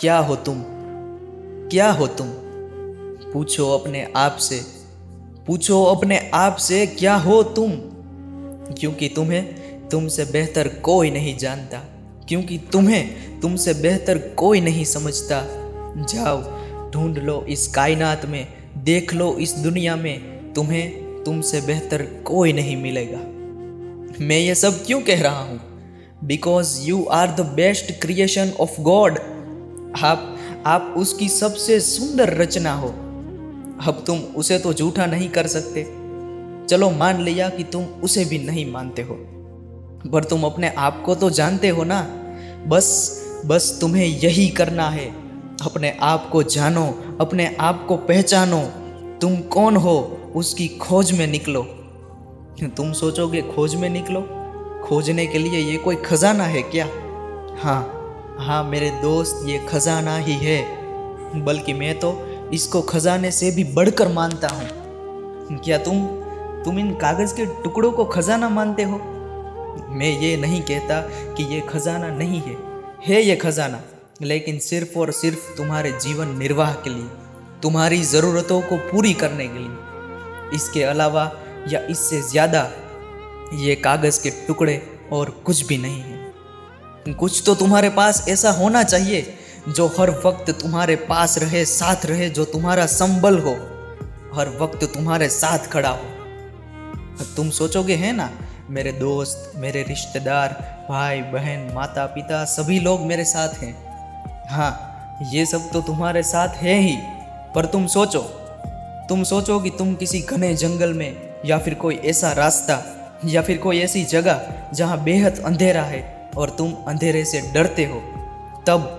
क्या हो तुम? क्या हो तुम? पूछो अपने आप से। पूछो अपने आप से, क्या हो तुम? क्योंकि तुम्हें तुमसे बेहतर कोई नहीं जानता। क्योंकि तुम्हें तुमसे बेहतर कोई नहीं समझता। जाओ, ढूंढ लो इस कायनात में। देख लो इस दुनिया में। तुम्हें तुमसे बेहतर कोई नहीं मिलेगा। मैं ये सब क्यों कह रहा हूँ? Because you are the best creation of God आप आप उसकी सबसे सुंदर रचना हो। अब तुम उसे तो झूठा नहीं कर सकते। चलो मान लिया कि तुम उसे भी नहीं मानते हो। पर तुम अपने आप को तो जानते हो ना। बस बस तुम्हें यही करना है। अपने आप को जानो, अपने आप को पहचानो। तुम कौन हो? उसकी खोज में निकलो। तुम सोचोगे, खोज में निकलो? खोजने के लिए ये कोई खजाना है क्या? हाँ हाँ मेरे दोस्त, ये खजाना ही है। बल्कि मैं तो इसको खजाने से भी बढ़कर मानता हूँ। क्या तुम तुम इन कागज़ के टुकड़ों को खजाना मानते हो? मैं ये नहीं कहता कि ये खजाना नहीं है। है ये खजाना, लेकिन सिर्फ़ और सिर्फ़ तुम्हारे जीवन निर्वाह के लिए, तुम्हारी ज़रूरतों को पूरी करने के लिए। इसके अलावा या इससे ज़्यादा, ये कागज़ के टुकड़े और कुछ भी नहीं है। कुछ तो तुम्हारे पास ऐसा होना चाहिए, जो हर वक्त तुम्हारे पास रहे, साथ रहे, जो तुम्हारा संबल हो। हर वक्त तुम्हारे साथ खड़ा हो। तुम सोचोगे, है ना? मेरे दोस्त, मेरे रिश्तेदार, भाई, बहन माता पिता सभी लोग मेरे साथ हैं। हाँ ये सब तो तुम्हारे साथ है ही। पर तुम सोचो तुम सोचो कि तुम किसी घने जंगल में, या फिर कोई ऐसा रास्ता, या फिर कोई ऐसी जगह, जहाँ बेहद अंधेरा है। और तुम अंधेरे से डरते हो, तब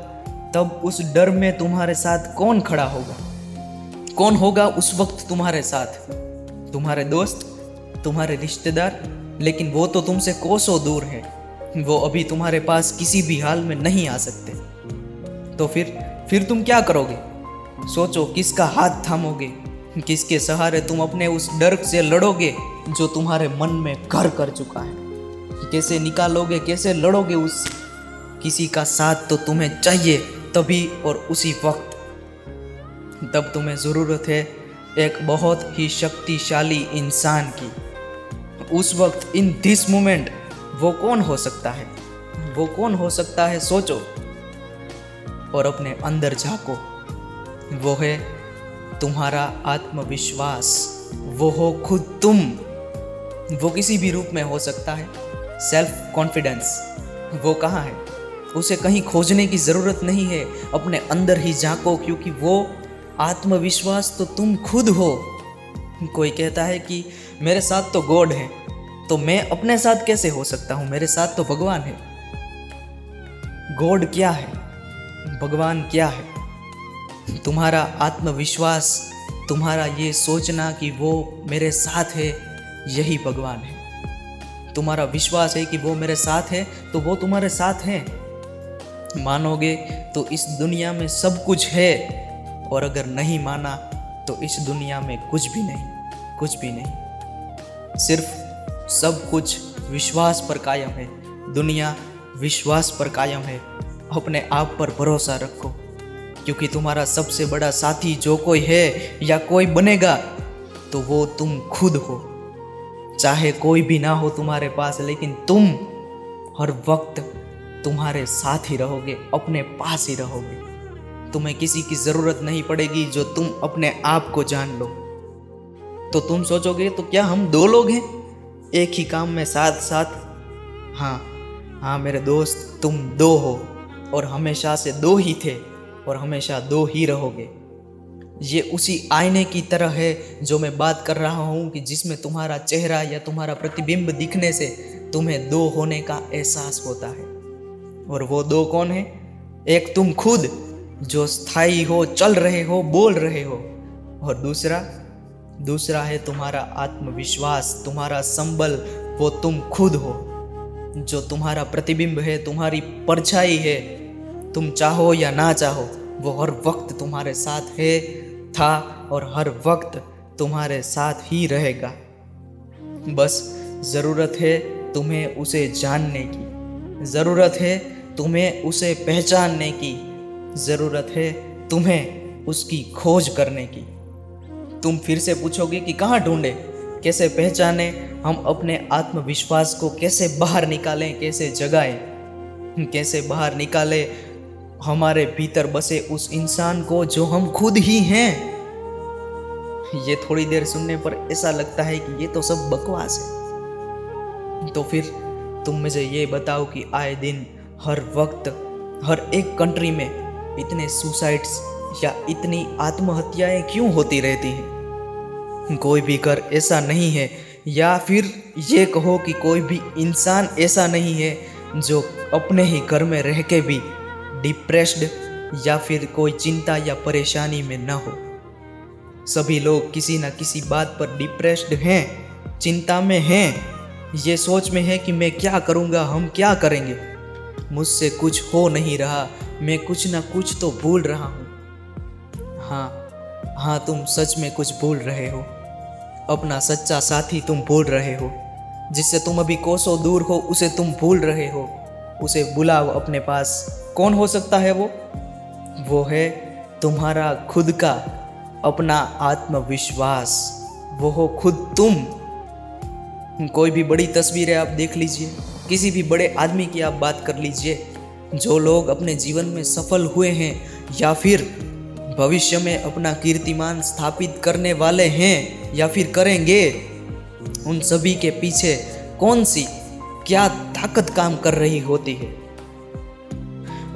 तब उस डर में तुम्हारे साथ कौन खड़ा होगा? कौन होगा उस वक्त तुम्हारे साथ? तुम्हारे दोस्त, तुम्हारे रिश्तेदार, लेकिन वो तो तुमसे कोसों दूर है। वो अभी तुम्हारे पास किसी भी हाल में नहीं आ सकते। तो फिर फिर तुम क्या करोगे? सोचो किसका हाथ थामोगे? किसके सहारे तुम अपने उस डर से लड़ोगे जो तुम्हारे मन में घर कर चुका है? कैसे निकालोगे, कैसे लड़ोगे उस किसी का साथ तो तुम्हें चाहिए तभी और उसी वक्त। तब तुम्हें ज़रूरत है एक बहुत ही शक्तिशाली इंसान की। उस वक्त इन दिस मोमेंट वो कौन हो सकता है? वो कौन हो सकता है सोचो। और अपने अंदर झाको। वो है तुम्हारा आत्मविश्वास। वो हो खुद तुम। वो किसी भी रूप में हो सकता है। सेल्फ कॉन्फिडेंस वो कहाँ है? उसे कहीं खोजने की ज़रूरत नहीं है अपने अंदर ही झांको, क्योंकि वो आत्मविश्वास तो तुम खुद हो। कोई कहता है कि मेरे साथ तो गॉड है तो मैं अपने साथ कैसे हो सकता हूँ? मेरे साथ तो भगवान है। गॉड क्या है? भगवान क्या है? तुम्हारा आत्मविश्वास, तुम्हारा ये सोचना कि वो मेरे साथ है, यही भगवान है। तुम्हारा विश्वास है कि वो मेरे साथ है तो वो तुम्हारे साथ है। मानोगे तो इस दुनिया में सब कुछ है, और अगर नहीं माना तो इस दुनिया में कुछ भी नहीं, कुछ भी नहीं। सिर्फ़ सब कुछ विश्वास पर कायम है, दुनिया विश्वास पर कायम है। अपने आप पर भरोसा रखो, क्योंकि तुम्हारा सबसे बड़ा साथी जो कोई है या कोई बनेगा तो वो तुम खुद हो। चाहे कोई भी ना हो तुम्हारे पास, लेकिन तुम हर वक्त तुम्हारे साथ ही रहोगे, अपने पास ही रहोगे। तुम्हें किसी की ज़रूरत नहीं पड़ेगी जो तुम अपने आप को जान लो। तो तुम सोचोगे तो क्या हम दो लोग हैं? एक ही काम में साथ साथ? हाँ हाँ मेरे दोस्त, तुम दो हो, और हमेशा से दो ही थे, और हमेशा दो ही रहोगे। ये उसी आईने की तरह है जो मैं बात कर रहा हूँ कि जिसमें तुम्हारा चेहरा या तुम्हारा प्रतिबिंब दिखने से तुम्हें दो होने का एहसास होता है। और वो दो कौन है? एक तुम खुद, जो स्थायी हो, चल रहे हो, बोल रहे हो। और दूसरा दूसरा है तुम्हारा आत्मविश्वास, तुम्हारा संबल, वो तुम खुद हो। जो तुम्हारा प्रतिबिंब है, तुम्हारी परछाई है, तुम चाहो या ना चाहो, वो हर वक्त तुम्हारे साथ है। था और हर वक्त तुम्हारे साथ ही रहेगा। बस ज़रूरत है तुम्हें उसे जानने की। ज़रूरत है तुम्हें उसे पहचानने की। ज़रूरत है तुम्हें उसकी खोज करने की। तुम फिर से पूछोगे कि कहाँ ढूंढे? कैसे पहचाने? हम अपने आत्मविश्वास को कैसे बाहर निकालें? कैसे जगाएँ? कैसे बाहर निकालें? हमारे भीतर बसे उस इंसान को जो हम खुद ही हैं। ये थोड़ी देर सुनने पर ऐसा लगता है कि ये तो सब बकवास है। तो फिर तुम मुझे ये बताओ कि आए दिन हर वक्त, हर एक कंट्री में इतने सुसाइड्स या इतनी आत्महत्याएँ क्यों होती रहती हैं? कोई भी घर ऐसा नहीं है, या फिर ये कहो कि कोई भी इंसान ऐसा नहीं है जो अपने ही घर में रह के भी डिप्रेस्ड या फिर कोई चिंता या परेशानी में न हो। सभी लोग किसी न किसी बात पर डिप्रेस्ड हैं, चिंता में हैं। ये सोच में है कि मैं क्या करूँगा, हम क्या करेंगे? मुझसे कुछ हो नहीं रहा, मैं कुछ ना कुछ तो भूल रहा हूँ। हाँ हाँ तुम सच में कुछ भूल रहे हो। अपना सच्चा साथी तुम भूल रहे हो। जिससे तुम अभी कोसों दूर हो, उसे तुम भूल रहे हो। उसे बुलाओ अपने पास। कौन हो सकता है वो? वो है तुम्हारा खुद का अपना आत्मविश्वास। वो हो खुद तुम। कोई भी बड़ी तस्वीरें आप देख लीजिए। किसी भी बड़े आदमी की आप बात कर लीजिए। जो लोग अपने जीवन में सफल हुए हैं या फिर भविष्य में अपना कीर्तिमान स्थापित करने वाले हैं या फिर करेंगे, उन सभी के पीछे कौन सी क्या ताकत काम कर रही होती है?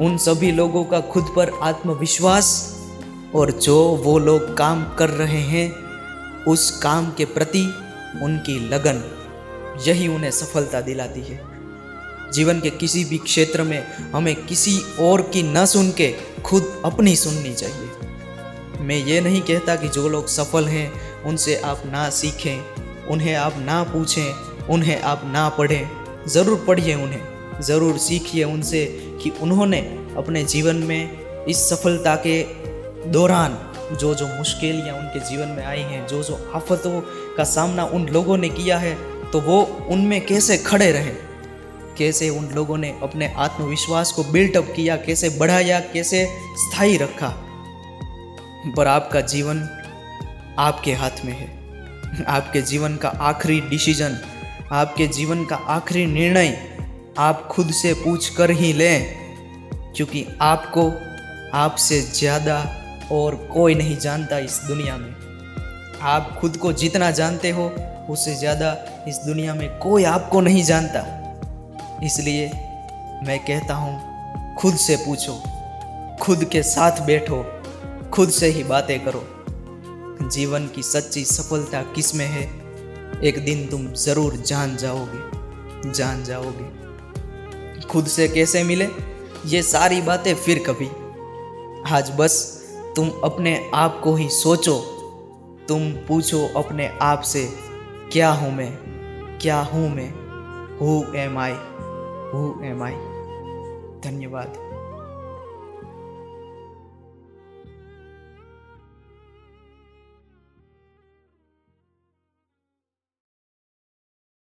उन सभी लोगों का खुद पर आत्मविश्वास और जो वो लोग काम कर रहे हैं, उस काम के प्रति उनकी लगन यही उन्हें सफलता दिलाती है। जीवन के किसी भी क्षेत्र में हमें किसी और की न सुन के खुद अपनी सुननी चाहिए। मैं ये नहीं कहता कि जो लोग सफल हैं, उनसे आप ना सीखें, उन्हें आप ना पूछें, उन्हें आप ना पढ़ें। ज़रूर पढ़िए उन्हें, ज़रूर सीखिए उनसे कि उन्होंने अपने जीवन में इस सफलता के दौरान जो जो मुश्किलियाँ उनके जीवन में आई हैं, जो जो आफतों का सामना उन लोगों ने किया है तो वो उनमें कैसे खड़े रहे? कैसे उन लोगों ने अपने आत्मविश्वास को बिल्टअप किया, कैसे बढ़ाया, कैसे स्थायी रखा? पर आपका जीवन आपके हाथ में है। आपके जीवन का आखिरी डिसीज़न आपके जीवन का आखिरी निर्णय आप खुद से पूछ कर ही लें, क्योंकि आपको आपसे ज़्यादा और कोई नहीं जानता इस दुनिया में। आप खुद को जितना जानते हो, उससे ज़्यादा इस दुनिया में कोई आपको नहीं जानता। इसलिए मैं कहता हूँ, खुद से पूछो, खुद के साथ बैठो, खुद से ही बातें करो। जीवन की सच्ची सफलता किसमें है? एक दिन तुम ज़रूर जान जाओगे जान जाओगे। खुद से कैसे मिले? ये सारी बातें फिर कभी। आज बस तुम अपने आप को ही सोचो। तुम पूछो अपने आप से, क्या हूँ मैं? क्या हूँ मैं? Who am I who am I धन्यवाद।